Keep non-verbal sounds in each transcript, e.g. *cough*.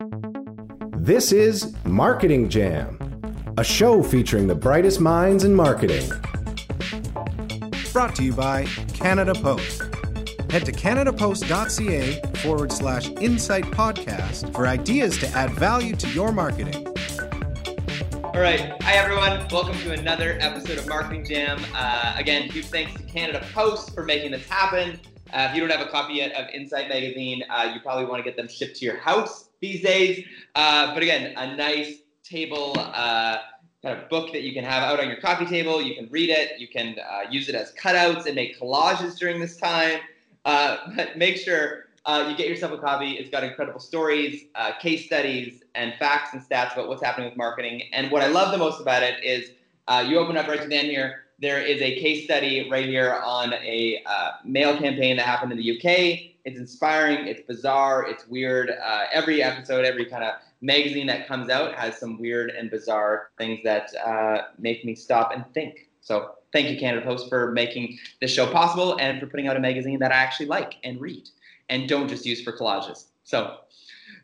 This is Marketing Jam, a show featuring the brightest minds in marketing. Brought to you by Canada Post. Head to canadapost.ca forward slash insight podcast for ideas to add value to your marketing. All right. Hi, everyone. Welcome to another episode of Marketing Jam. Uh, again, huge thanks to Canada Post for making this happen. Uh, if you don't have a copy yet of Insight Magazine, uh, you probably want to get them shipped to your house these days. Uh, but again, a nice table uh, kind of book that you can have out on your coffee table. You can read it. You can uh, use it as cutouts and make collages during this time. *laughs* but make sure you get yourself a copy. It's got incredible stories, case studies, and facts and stats about what's happening with marketing. And what I love the most about it is you open up right to the end here there is a case study right here on a uh, mail campaign that happened in the UK. It's inspiring, it's bizarre, it's weird. Uh, every episode, every kind of magazine that comes out has some weird and bizarre things that uh, make me stop and think. So thank you, Canada Post, for making this show possible and for putting out a magazine that I actually like and read and don't just use for collages. So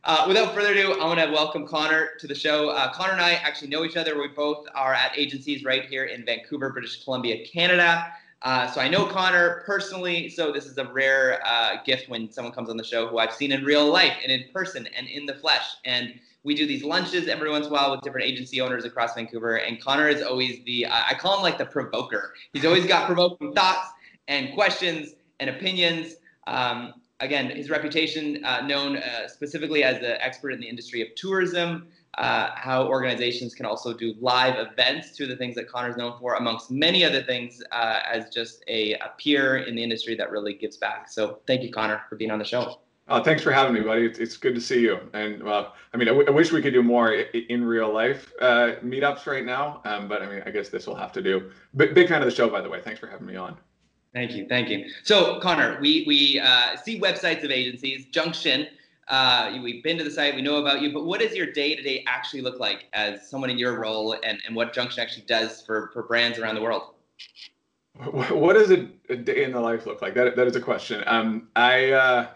uh, without further ado, I want to welcome Connor to the show. Uh, Connor and I actually know each other. We both are at agencies right here in Vancouver, British Columbia, Canada. Uh, so I know Connor personally. So this is a rare uh, gift when someone comes on the show who I've seen in real life and in person and in the flesh. And we do these lunches every once in a while with different agency owners across Vancouver. And Connor is always the I call him like the provoker. He's always got provoking thoughts and questions and opinions. Um, again, his reputation uh, known uh, specifically as an expert in the industry of tourism, uh, how organizations can also do live events, two of the things that Connor's known for, amongst many other things, uh, as just a, a, peer in the industry that really gives back. So thank you, Connor, for being on the show. Uh, thanks for having me, buddy. It's, it's good to see you. And well, I mean, I, w- I wish we could do more in real life uh, meetups right now, um, but I mean, I guess this will have to do. B- big fan of the show, by the way. Thanks for having me on. Thank you, thank you. So, Connor, we we uh, see websites of agencies, Junction. Uh, we've been to the site, we know about you, but what does your day to day actually look like as someone in your role, and, and what Junction actually does for for brands around the world? What does a, a day in the life look like? That that is a question. Um, I. Uh,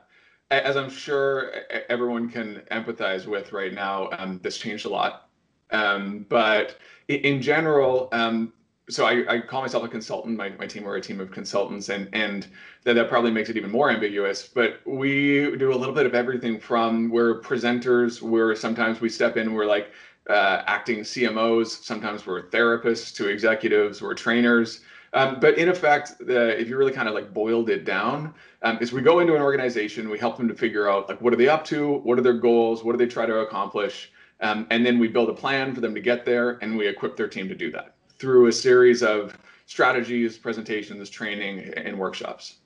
as I'm sure everyone can empathize with right now, um, this changed a lot. Um, but in general, um, so I, I, call myself a consultant. My, my team, we're a team of consultants, and and that, that probably makes it even more ambiguous. But we do a little bit of everything from we're presenters, where sometimes we step in, we're like uh, acting CMOs, sometimes we're therapists to executives, we're trainers. Um, but in effect, the, if you really kind of like boiled it down, um, is we go into an organization, we help them to figure out like what are they up to, what are their goals, what do they try to accomplish, um, and then we build a plan for them to get there, and we equip their team to do that through a series of strategies, presentations, training, and workshops.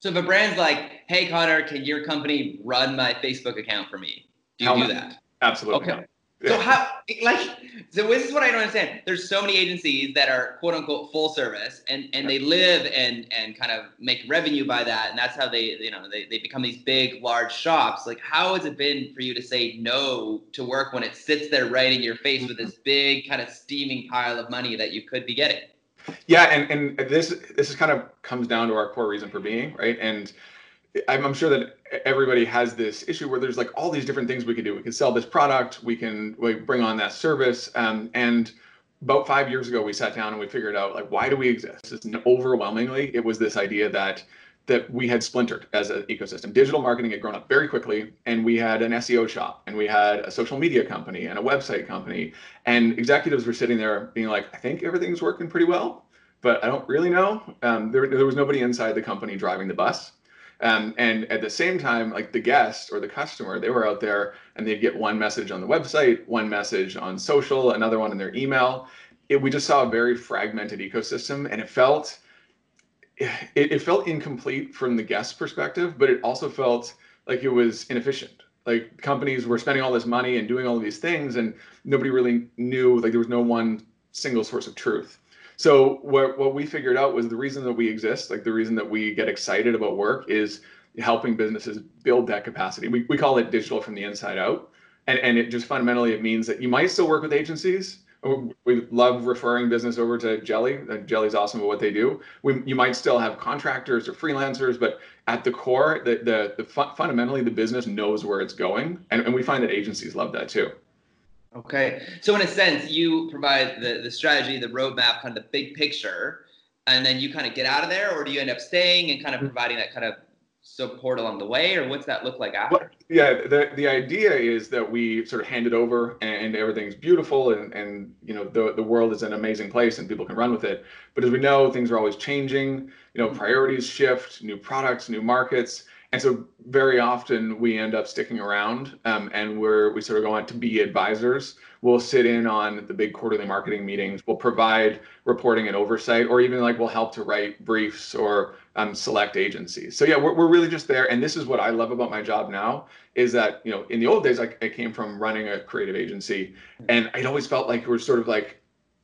So if a brand's like, "Hey Connor, can your company run my Facebook account for me?" Do you do that? Absolutely. Okay. So how like so this is what I don't understand. There's so many agencies that are quote unquote full service and and they live and and kind of make revenue by that and that's how they you know they, they become these big large shops. Like how has it been for you to say no to work when it sits there right in your face with this mm-hmm. big kind of steaming pile of money that you could be getting? Yeah, and and this this is kind of comes down to our core reason for being, right? And I'm, sure that everybody has this issue where there's like all these different things we can do. We can sell this product, we can we bring on that service, um, and about five years ago we sat down and we figured out like why do we exist? And overwhelmingly, it was this idea that that we had splintered as an ecosystem. Digital marketing had grown up very quickly, and we had an SEO shop, and we had a social media company, and a website company, and executives were sitting there being like, "I think everything's working pretty well, but I don't really know." Um, there, there was nobody inside the company driving the bus. Um, and at the same time, like the guest or the customer, they were out there and they'd get one message on the website, one message on social, another one in their email. It, we just saw a very fragmented ecosystem, and it felt it, it felt incomplete from the guest perspective, but it also felt like it was inefficient. Like companies were spending all this money and doing all of these things, and nobody really knew. Like there was no one single source of truth. So what what we figured out was the reason that we exist, like the reason that we get excited about work is helping businesses build that capacity. We, we call it digital from the inside out. And, and it just fundamentally it means that you might still work with agencies we love referring business over to Jelly. Jelly's awesome at what they do. We, you might still have contractors or freelancers, but at the core, the, the, the fu- fundamentally the business knows where it's going, and, and we find that agencies love that too. Okay, so in a sense, you provide the the strategy, the roadmap, kind of the big picture, and then you kind of get out of there, or do you end up staying and kind of mm-hmm. providing that kind of support along the way, or what's that look like after? Well, yeah, the the idea is that we sort of hand it over and, everything's beautiful and and you know the the world is an amazing place and people can run with it. But as we know, things are always changing. You know, mm-hmm. priorities shift, new products, new markets. And so very often we end up sticking around um, and we're we sort of go on to be advisors. We'll sit in on the big quarterly marketing meetings. We'll provide reporting and oversight, or even like we'll help to write briefs or um, select agencies. So yeah, we're, we're really just there. And this is what I love about my job now is that, you know, in the old days, I, I came from running a creative agency and I'd always felt like we're sort of like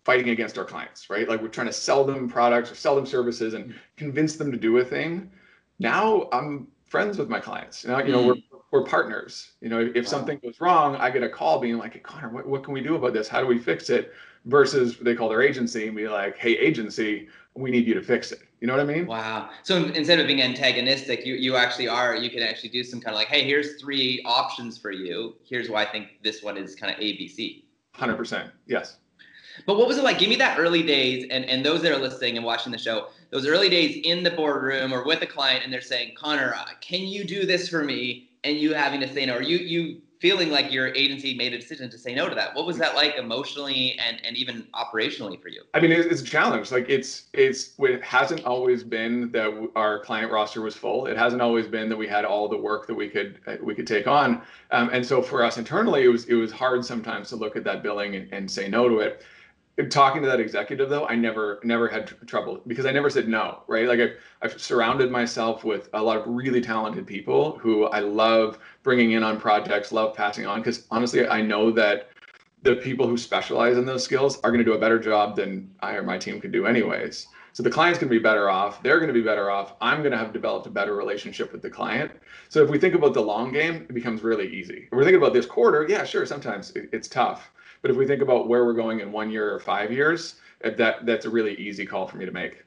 fighting against our clients, right? Like we're trying to sell them products or sell them services and convince them to do a thing. Now I'm friends with my clients. Now, you know, we're, mm. we're partners. You know, if wow. something goes wrong, I get a call being like, hey, Connor, what, what can we do about this? How do we fix it? Versus they call their agency and be like, hey, agency, we need you to fix it. You know what I mean? Wow. So instead of being antagonistic, you, you actually are, you can actually do some kind of like, hey, here's three options for you. Here's why I think this one is kind of ABC. 100%. Yes. But what was it like? Give me that early days, and, and those that are listening and watching the show, those early days in the boardroom or with a client, and they're saying, Connor, uh, can you do this for me? And you having to say no, or you you feeling like your agency made a decision to say no to that. What was that like emotionally and, and even operationally for you? I mean, it's, a challenge. Like it's it's it hasn't always been that our client roster was full. It hasn't always been that we had all the work that we could uh, we could take on. Um, and so for us internally, it was it was hard sometimes to look at that billing and, and say no to it talking to that executive though i never never had tr- trouble because i never said no right? Like I've, I've surrounded myself with a lot of really talented people who i love bringing in on projects love passing on because honestly i know that the people who specialize in those skills are going to do a better job than i or my team could do anyways. So the client's going to be better off they're going to be better off i'm going to have developed a better relationship with the client. So if we think about the long game it becomes really easy. If we're thinking about this quarter yeah sure sometimes it, it's tough but if we think about where we're going in one year or five years, that that's a really easy call for me to make.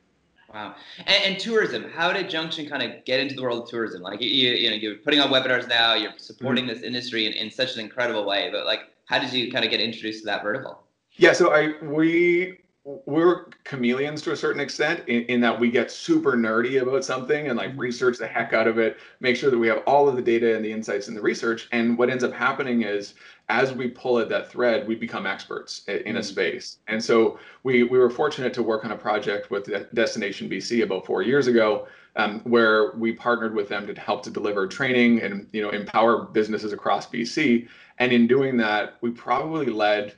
Wow. And, and, tourism, how did Junction kind of get into the world of tourism? Like, you, you know, you're putting on webinars now, you're supporting mm-hmm. this industry in, in such an incredible way, but like, how did you kind of get introduced to that vertical? Yeah, so I, we, we're chameleons to a certain extent in, in that we get super nerdy about something and like mm-hmm. research the heck out of it, make sure that we have all of the data and the insights and the research. And what ends up happening is as we pull at that thread, we become experts in a mm-hmm. space. And so we we were fortunate to work on a project with Destination BC about four years ago, um, where we partnered with them to help to deliver training and you know empower businesses across BC. And in doing that, we probably led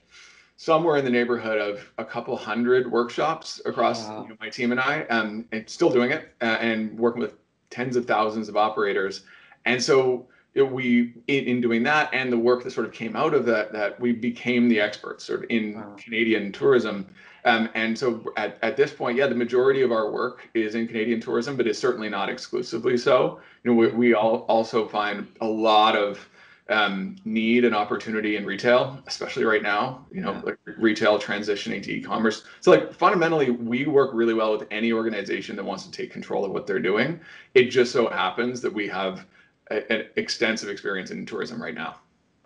somewhere in the neighborhood of a couple hundred workshops across wow. you know, my team and I, um, and still doing it uh, and working with tens of thousands of operators. And so we in, in, doing that and the work that sort of came out of that that we became the experts sort of in wow. Canadian tourism. Um, and so at, at this point, yeah, the majority of our work is in Canadian tourism, but it's certainly not exclusively so. You know, we, we all also find a lot of um, need and opportunity in retail, especially right now, you know, yeah. like retail transitioning to e-commerce. So like fundamentally, we work really well with any organization that wants to take control of what they're doing. It just so happens that we have an extensive experience in tourism right now.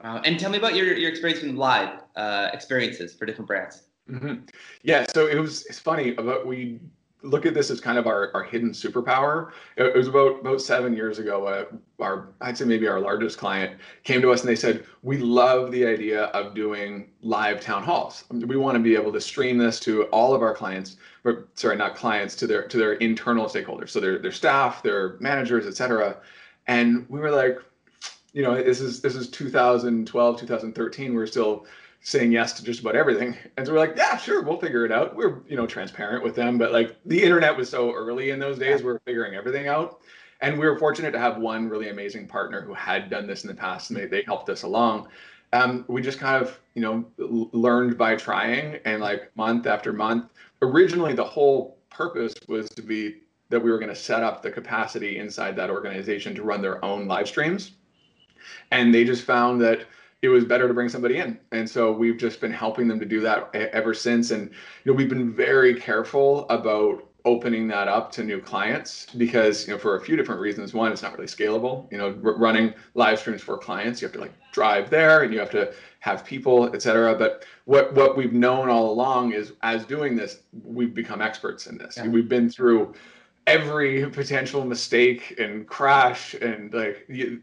Uh, and tell me about your, your experience in live uh, experiences for different brands. Mm-hmm. Yeah, so it was it's funny about we look at this as kind of our, our hidden superpower. It, was about about seven years ago. Uh, our I'd say maybe our largest client came to us and they said we love the idea of doing live town halls. We want to be able to stream this to all of our clients, or sorry, not clients, to their to their internal stakeholders, so their their staff, their managers, et cetera and we were like you know this is this is 2012 2013 we're still saying yes to just about everything. And so we're like yeah sure we'll figure it out. We're you know transparent with them but like the internet was so early in those days we are figuring everything out. And we were fortunate to have one really amazing partner who had done this in the past and they, they helped us along. Um, we just kind of you know learned by trying and like month after month originally the whole purpose was to be that we were going to set up the capacity inside that organization to run their own live streams. And they just found that it was better to bring somebody in. And so we've just been helping them to do that ever since. And you know, we've been very careful about opening that up to new clients because you know for a few different reasons one it's not really scalable you know r- running live streams for clients you have to like drive there and you have to have people etc but what what we've known all along is as doing this we've become experts in this yeah. we've been through every potential mistake and crash and like you,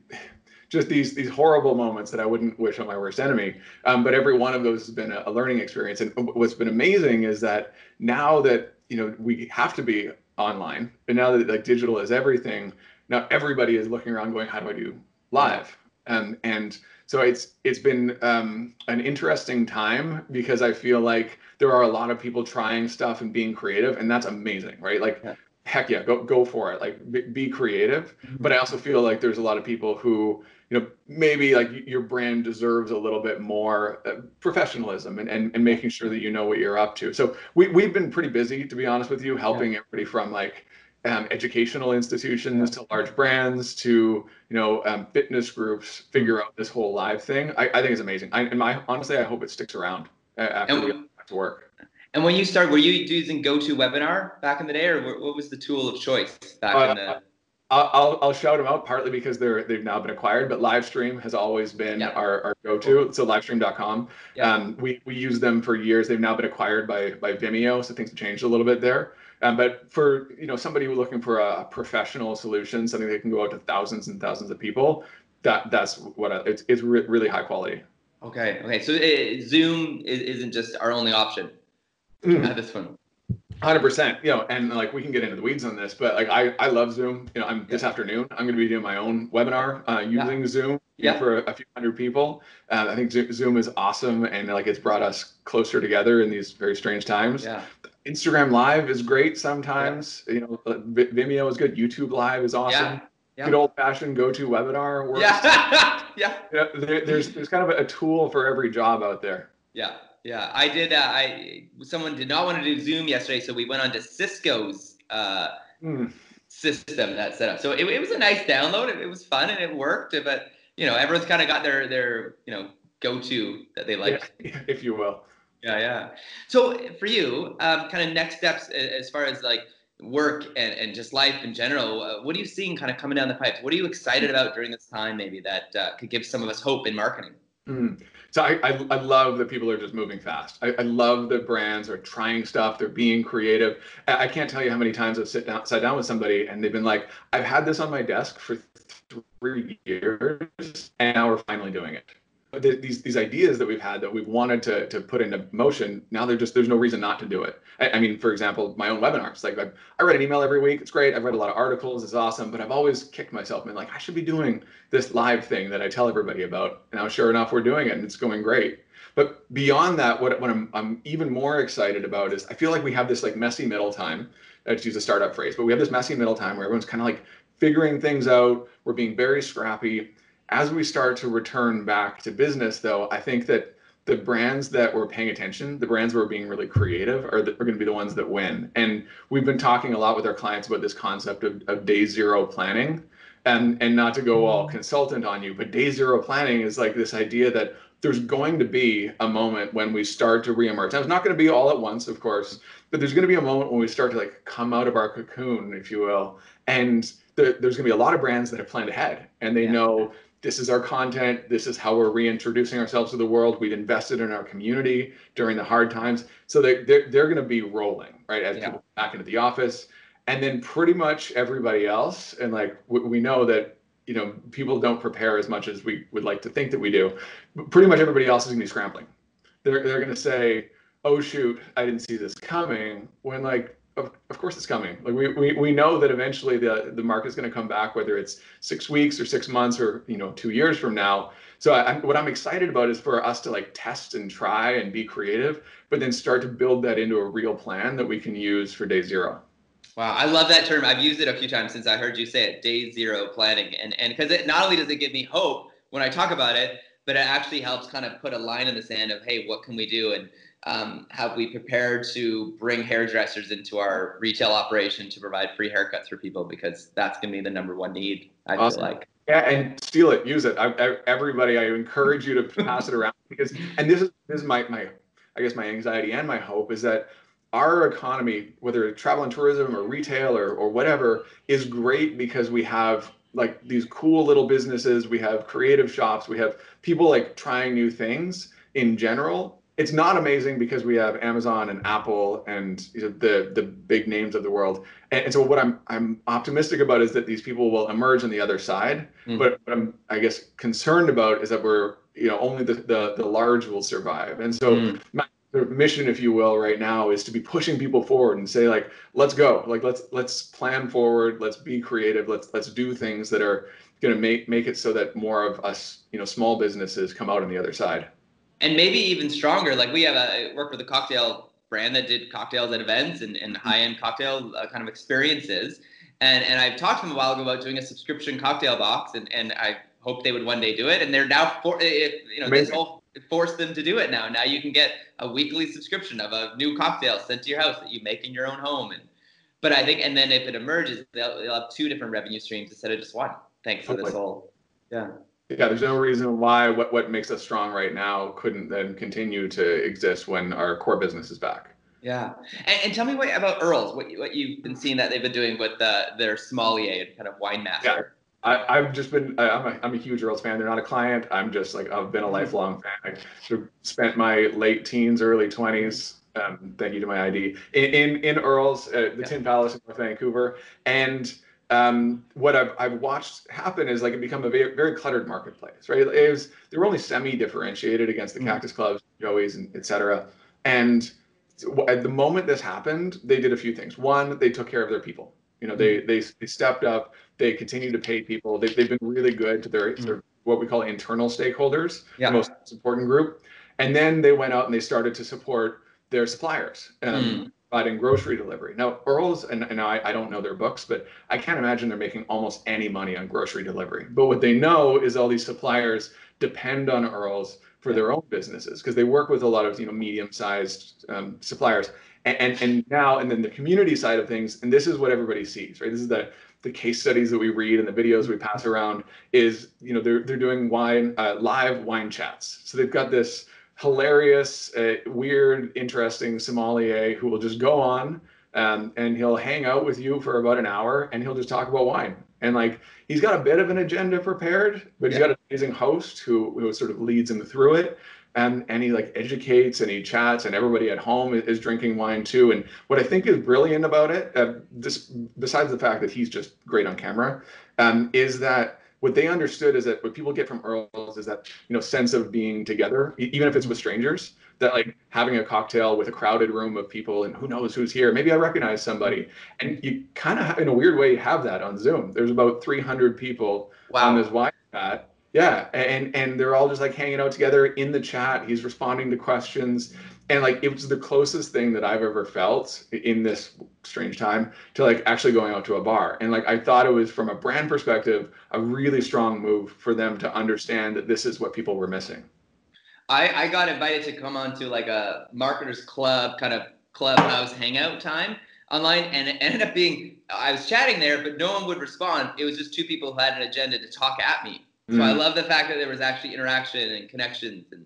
just these these horrible moments that I wouldn't wish on my worst enemy. Um, but every one of those has been a, a learning experience. And what's been amazing is that now that you know we have to be online, and now that like digital is everything, now everybody is looking around going, how do I do live? Um, and so it's it's been um, an interesting time because I feel like there are a lot of people trying stuff and being creative, and that's amazing, right? Like. Yeah. Heck yeah, go go for it. Like be, creative. Mm-hmm. But I also feel like there's a lot of people who you know maybe like your brand deserves a little bit more uh, professionalism and, and and making sure that you know what you're up to so we, we've been pretty busy to be honest with you helping yeah. everybody from like um, educational institutions to large brands to you know um, fitness groups figure out this whole live thing i, I think it's amazing I, and my honestly i hope it sticks around uh, after and, we get to work and when you started, were you using GoToWebinar back in the day or what was the tool of choice back uh, in the I'll, I'll shout them out partly because they're they've now been acquired, but Livestream has always been yeah. our, our go-to. So livestream.com. Yeah. Um, we, we use them for years. They've now been acquired by by Vimeo, so things have changed a little bit there. Um, but for you know somebody who's looking for a professional solution, something that can go out to thousands and thousands of people, that that's what I, it's it's re- really high quality. Okay. Okay. So it, uh, Zoom is, not just our only option mm. at this one. Hundred percent, you know, and like we can get into the weeds on this, but like I, I love Zoom. You know, I'm this afternoon. I'm going to be doing my own webinar uh, using yeah. Zoom yeah. for a, a, few hundred people. Uh, I think Zoom is awesome, and like it's brought us closer together in these very strange times. Yeah. Instagram Live is great sometimes. Yeah. You know, Vimeo is good. YouTube Live is awesome. Yeah. Yeah. Good old fashioned GoToWebinar works. Yeah. *laughs* yeah. yeah there, there's there's kind of a tool for every job out there. Yeah. Yeah, I did. Uh, I someone did not want to do Zoom yesterday, so we went on to Cisco's uh, mm. system that set up. So it, it was a nice download. It, it, was fun and it worked. But you know, everyone's kind of got their their you know go to that they like, yeah, *laughs* if you will. Yeah, yeah. So for you, um, kind of next steps as far as like work and, and just life in general, uh, what are you seeing kind of coming down the pipes? What are you excited about during this time, maybe that uh, could give some of us hope in marketing? Mm. So I, I, I, love that people are just moving fast. I, I, love that brands are trying stuff. They're being creative. I, can't tell you how many times I've sit down, sat down with somebody and they've been like, I've had this on my desk for three years and now we're finally doing it these these ideas that we've had that we've wanted to to put into motion now they're just there's no reason not to do it. I, I mean for example my own webinars like I, I read an email every week it's great i've read a lot of articles it's awesome but i've always kicked myself and like i should be doing this live thing that i tell everybody about and now sure enough we're doing it and it's going great. But beyond that what, what I'm, I'm even more excited about is i feel like we have this like messy middle time let's use a startup phrase but we have this messy middle time where everyone's kind of like figuring things out we're being very scrappy as we start to return back to business, though, I think that the brands that were paying attention, the brands that were being really creative, are, the, are going to be the ones that win. And we've been talking a lot with our clients about this concept of, of day zero planning. And, and not to go all consultant on you, but day zero planning is like this idea that there's going to be a moment when we start to reemerge. Now, it's not going to be all at once, of course, but there's going to be a moment when we start to like come out of our cocoon, if you will. And the, there's going to be a lot of brands that have planned ahead and they yeah. know this is our content. This is how we're reintroducing ourselves to the world. We've invested in our community during the hard times. So they, they're, they're going to be rolling, right? As yeah. people back into the office. And then pretty much everybody else. And like we know that, you know, people don't prepare as much as we would like to think that we do. But pretty much everybody else is going to be scrambling. They're, they're going to say, oh, shoot, I didn't see this coming. When like of, of course it's coming. Like we, we, we know that eventually the, the market is going to come back, whether it's six weeks or six months or, you know, two years from now. So I, what I'm excited about is for us to like test and try and be creative, but then start to build that into a real plan that we can use for day zero. Wow, I love that term. I've used it a few times since I heard you say it, day zero planning. And and because it not only does it give me hope when I talk about it, but it actually helps kind of put a line in the sand of, hey, what can we do? And um, have we prepared to bring hairdressers into our retail operation to provide free haircuts for people because that's going to be the number one need i awesome. feel like Yeah, and steal it, use it. I, I, everybody, I encourage you to *laughs* pass it around because, and this is this is my my, I guess my anxiety and my hope is that our economy, whether travel and tourism or retail or or whatever, is great because we have like these cool little businesses, we have creative shops, we have people like trying new things in general. It's not amazing because we have Amazon and Apple and you know, the the big names of the world. And, and, so what I'm I'm optimistic about is that these people will emerge on the other side. Mm. But what I'm I guess concerned about is that we're you know only the the, the large will survive. And so mm. my mission if you will right now is to be pushing people forward and say like let's go like let's let's plan forward let's be creative let's let's do things that are going to make make it so that more of us you know small businesses come out on the other side and maybe even stronger like we have a work with a cocktail brand that did cocktails at events and, and mm-hmm. high-end cocktail uh, kind of experiences and and i've talked to them a while ago about doing a subscription cocktail box and and i hope they would one day do it and they're now for if, you know Amazing. this whole force them to do it now. Now you can get a weekly subscription of a new cocktail sent to your house that you make in your own home. And but I think, and then if it emerges, they'll, they'll have two different revenue streams instead of just one. Thanks for this whole, yeah. Yeah, there's no reason why what, what makes us strong right now couldn't then continue to exist when our core business is back. Yeah, and, and tell me what about Earls, what what you've been seeing that they've been doing with uh, their sommelier and kind of wine master. Yeah. I, have just been, I'm a, I'm a huge Earls fan. They're not a client. I'm just like, I've been a mm-hmm. lifelong fan. I sort of spent my late teens, early 20s, um, thank you to my ID, in, in, in Earls, uh, the yeah. Tin Palace in North Vancouver. And um, what I've, I've watched happen is like it become a very, very cluttered marketplace, right? It was, they were only semi-differentiated against the mm-hmm. Cactus Clubs, Joey's, and et cetera. And at the moment this happened, they did a few things. One, they took care of their people. You know, they, mm-hmm. they, they stepped up they continue to pay people. They've, they've been really good to their, mm-hmm. their what we call internal stakeholders, yeah. the most important group. And then they went out and they started to support their suppliers, um, mm. Providing grocery delivery. Now, Earls, and, and I, I don't know their books, but I can't imagine they're making almost any money on grocery delivery. But what they know is all these suppliers depend on Earls for their own businesses because they work with a lot of you know medium-sized um, suppliers. And, and, and now and then the community side of things, and this is what everybody sees, right? This is the the case studies that we read and the videos we pass around is you know they're they're doing wine uh, live wine chats. So they've got this hilarious, uh, weird, interesting sommelier who will just go on um, and he'll hang out with you for about an hour and he'll just talk about wine. And like he's got a bit of an agenda prepared, but he's got an amazing host who who sort of leads him through it and and he like educates and he chats and everybody at home is, drinking wine too and what i think is brilliant about it uh, this besides the fact that he's just great on camera um, is that what they understood is that what people get from earls is that you know sense of being together even if it's with strangers that like having a cocktail with a crowded room of people and who knows who's here. Maybe i recognize somebody. And you kind of in a weird way have that on zoom. There's about 300 people wow. on this wine chat. Yeah, and and they're all just like hanging out together in the chat. He's responding to questions, and like it was the closest thing that I've ever felt in this strange time to like actually going out to a bar. And like I thought it was from a brand perspective a really strong move for them to understand that this is what people were missing. I I got invited to come on to like a marketers club kind of clubhouse hangout time online and it ended up being I was chatting there but no one would respond. It was just two people who had an agenda to talk at me so mm. I love the fact that there was actually interaction and connections and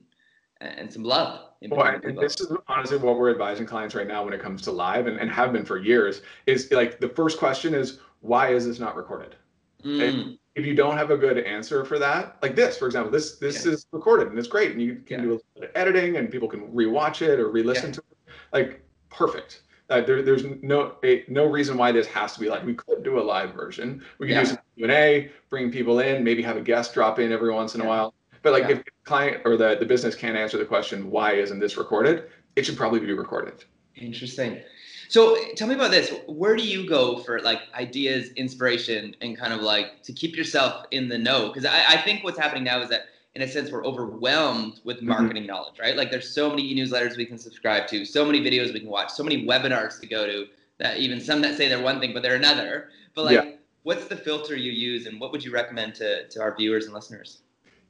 and some love. Well, and this is honestly what we're advising clients right now when it comes to live and, and have been for years is like the first question is why is this not recorded? Mm. If you don't have a good answer for that, like this, for example, this this yeah. is recorded and it's great and you can yeah. do a little bit of editing and people can rewatch it or re-listen yeah. to it. Like perfect. Uh, there, there's no a, no reason why this has to be like we could do a live version. We could do some Q and A, bring people in, maybe have a guest drop in every once in a while. But like yeah. if the client or the, the business can't answer the question, why isn't this recorded? It should probably be recorded. Interesting. So tell me about this. Where do you go for like ideas, inspiration, and kind of like to keep yourself in the know? Because I, I think what's happening now is that in a sense we're overwhelmed with mm-hmm. marketing mm-hmm. knowledge right like there's so many e-newsletters we can subscribe to so many videos we can watch so many webinars to go to that even some that say they're one thing but they're another but like yeah. what's the filter you use and what would you recommend to, to our viewers and listeners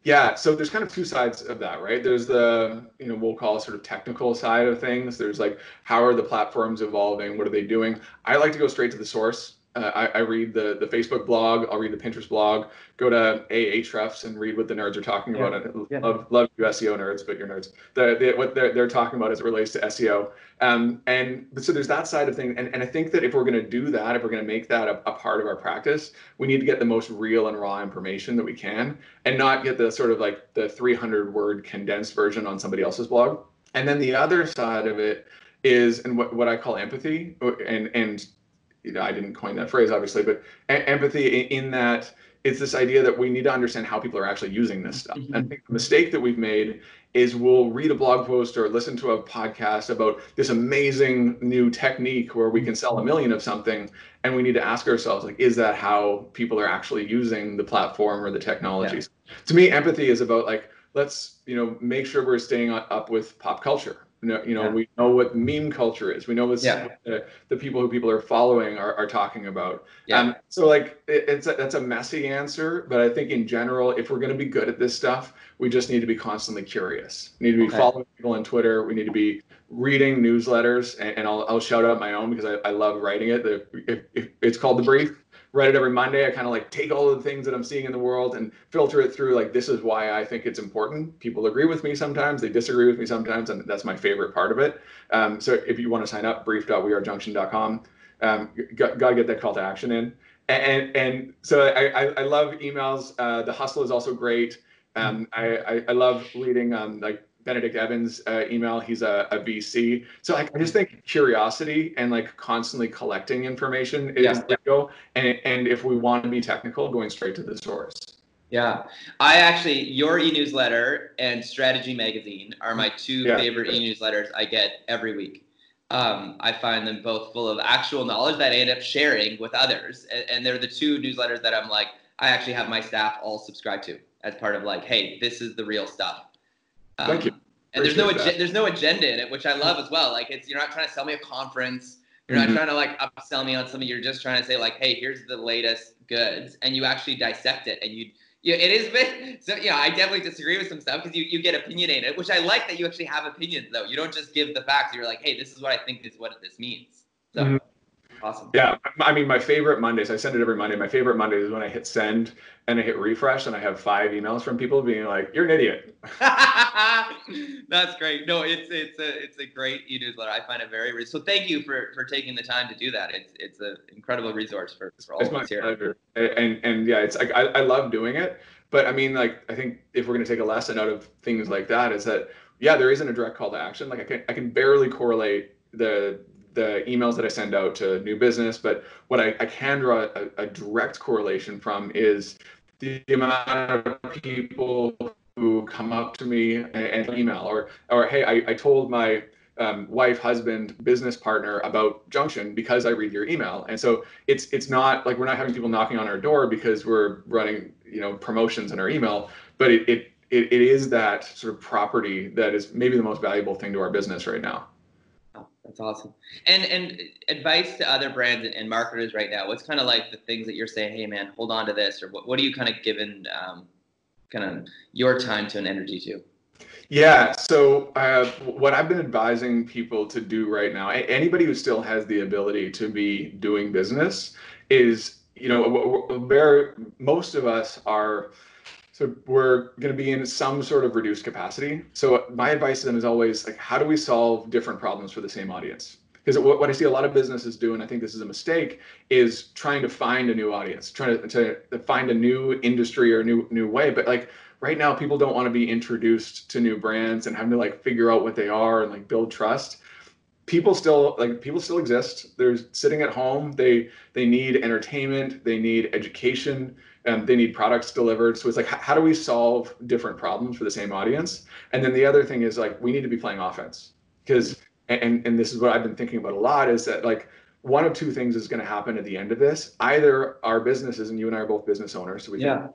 yeah, so there's kind of two sides of that, right? There's the, you know, we'll call sort of technical side of things. There's like, how are the platforms evolving? What are they doing? I like to go straight to the source Uh, I, I, read the the Facebook blog. I'll read the Pinterest blog. Go to Ahrefs and read what the nerds are talking yeah. about. Yeah. Love love you SEO nerds, but you're nerds. The, the, what they're, they're talking about as it relates to SEO. Um, and so there's that side of things. And, and I think that if we're going to do that, if we're going to make that a, a part of our practice, we need to get the most real and raw information that we can, and not get the sort of like the 300 word condensed version on somebody else's blog. And then the other side of it is and what, what I call empathy and and you know, I didn't coin that phrase obviously, but a- empathy in, in that it's this idea that we need to understand how people are actually using this stuff. Mm-hmm. I think the mistake that we've made is we'll read a blog post or listen to a podcast about this amazing new technique where we can sell a million of something and we need to ask ourselves like is that how people are actually using the platform or the technologies yeah. to me empathy is about like let's you know make sure we're staying up with pop culture know, you know yeah. we know what meme culture is. We know what yeah. the, the, people who people are following are, are talking about. Yeah. Um, so like it, it's a, that's a messy answer, but I think in general, if we're going to be good at this stuff, we just need to be constantly curious. We need to be okay. following people on Twitter. We need to be reading newsletters, and, and I'll, I'll shout out my own because I, I love writing it. The, if, if it's called the brief write it every Monday. I kind of like take all of the things that I'm seeing in the world and filter it through like this is why I think it's important. People agree with me sometimes, they disagree with me sometimes, and that's my favorite part of it. Um, so if you want to sign up, brief.wearejunction.com. Um, got, got to get that call to action in. And and so I, I, love emails. Uh, the hustle is also great. Um, I, I, I love reading um, like Benedict Evans uh, email. He's a, a VC. So like, I just think curiosity and like constantly collecting information is yeah. go. And, and if we want to be technical, going straight to the source. Yeah. I actually, your e newsletter and Strategy Magazine are my two yeah. favorite e newsletters I get every week. Um, I find them both full of actual knowledge that I end up sharing with others. And, and they're the two newsletters that I'm like, I actually have my staff all subscribe to as part of like, hey, this is the real stuff. Um, Thank you. And there's no ag- there's no agenda in it, which I love as well. Like it's you're not trying to sell me a conference. You're mm-hmm. not trying to like upsell me on something. You're just trying to say like, hey, here's the latest goods, and you actually dissect it, and you yeah, it is bit *laughs* so yeah, I definitely disagree with some stuff because you, you get opinionated, which I like that you actually have opinions though. You don't just give the facts. You're like, hey, this is what I think is what this means. So mm-hmm. Awesome. Yeah, I mean, my favorite Mondays. I send it every Monday. My favorite Mondays is when I hit send and I hit refresh, and I have five emails from people being like, "You're an idiot." *laughs* That's great. No, it's it's a it's a great e-newsletter. I find it very so. Thank you for for taking the time to do that. It's it's an incredible resource for, for all it's of us here. Pleasure. And and yeah, it's like I, I love doing it. But I mean, like I think if we're gonna take a lesson out of things like that, is that yeah, there isn't a direct call to action. Like I can I can barely correlate the the emails that I send out to new business, but what I, I can draw a, a, direct correlation from is the amount of people who come up to me and, and email or or hey, I, I told my um, wife, husband, business partner about Junction because I read your email. And so it's it's not like we're not having people knocking on our door because we're running you know promotions in our email, but it it it, it is that sort of property that is maybe the most valuable thing to our business right now. That's awesome. And and advice to other brands and, marketers right now. What's kind of like the things that you're saying? Hey, man, hold on to this, or what? What are you kind of giving, um, kind of your time to an energy to? Yeah. So uh, what I've been advising people to do right now, anybody who still has the ability to be doing business, is you know where most of us are so we're going to be in some sort of reduced capacity. So my advice to them is always like, how do we solve different problems for the same audience? Because what I see a lot of businesses do, and I think this is a mistake, is trying to find a new audience, trying to, to find a new industry or a new new way. But like right now, people don't want to be introduced to new brands and having to like figure out what they are and like build trust people still like people still exist they're sitting at home they they need entertainment they need education and they need products delivered. So it's like, how do we solve different problems for the same audience? And then the other thing is like, we need to be playing offense because, and, and this is what I've been thinking about a lot is that like, one of two things is going to happen at the end of this. Either our businesses, and you and I are both business owners, so we yeah.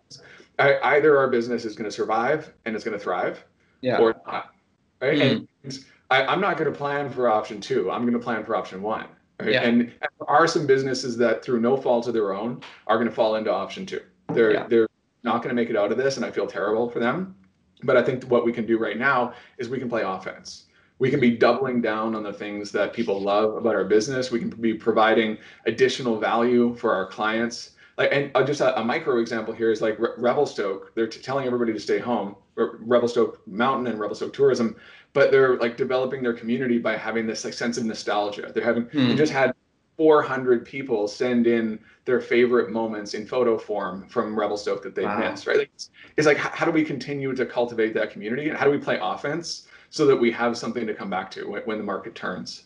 either our business is going to survive and it's going to thrive, yeah. or not. Right? Mm-hmm. And I, I'm not going to plan for option two. I'm going to plan for option one. Right? Yeah. And, and there are some businesses that, through no fault of their own, are going to fall into option two. They're yeah. they're not going to make it out of this, and I feel terrible for them. But I think what we can do right now is we can play offense. we can be doubling down on the things that people love about our business. We can be providing additional value for our clients. Like, and just a, a, micro example here is like Re- Revelstoke. They're t- telling everybody to stay home. Re- Revelstoke Mountain and Revelstoke Tourism, but they're like developing their community by having this like sense of nostalgia. They're having hmm. they just had 400 people send in their favorite moments in photo form from Rebel Revelstoke that they wow. missed. Right? Like, it's, it's like how do we continue to cultivate that community and how do we play offense so that we have something to come back to when, when the market turns.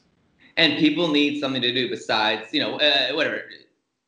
And people need something to do besides, you know, uh, whatever.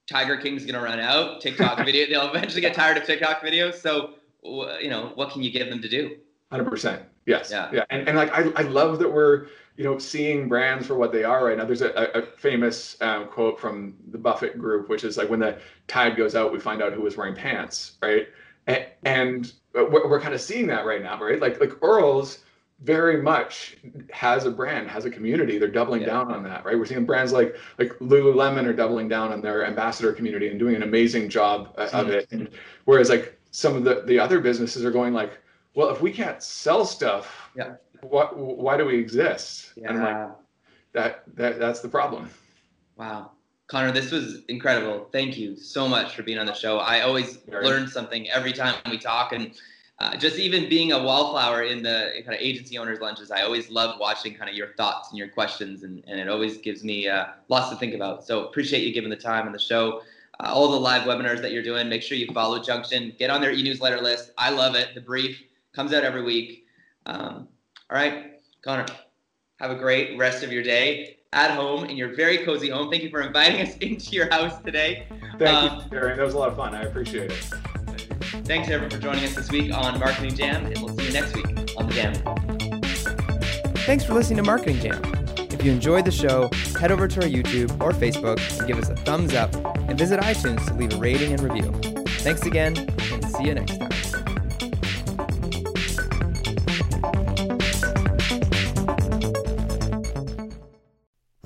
Tiger King's gonna run out. TikTok *laughs* video, they'll eventually get tired of TikTok videos. So, you know, what can you give them to do? Hundred percent. Yes. Yeah. Yeah. And, and like I, I love that we're you know seeing brands for what they are right now. There's a, a famous um, quote from the Buffett Group, which is like when the tide goes out, we find out who was wearing pants, right? And, and we're, we're kind of seeing that right now, right? Like like Earl's very much has a brand, has a community. They're doubling yeah. down on that, right? We're seeing brands like like Lululemon are doubling down on their ambassador community and doing an amazing job uh, of it. And whereas like some of the the other businesses are going like, well, if we can't sell stuff, yeah, what why do we exist? Yeah. And like that that that's the problem. Wow. Connor, this was incredible. Thank you so much for being on the show. I always learn something every time we talk and uh, just even being a wallflower in the kind of agency owners lunches, I always love watching kind of your thoughts and your questions, and, and it always gives me uh, lots to think about. So appreciate you giving the time on the show. Uh, all the live webinars that you're doing, make sure you follow Junction, get on their e-newsletter list. I love it. The brief comes out every week. Um, all right, Connor, have a great rest of your day at home in your very cozy home. Thank you for inviting us *laughs* into your house today. Thank um, you, Darren. That was a lot of fun. I appreciate it. Thanks everyone for joining us this week on Marketing Jam, and we'll see you next week on the Jam. Thanks for listening to Marketing Jam. If you enjoyed the show, head over to our YouTube or Facebook and give us a thumbs up, and visit iTunes to leave a rating and review. Thanks again, and see you next time.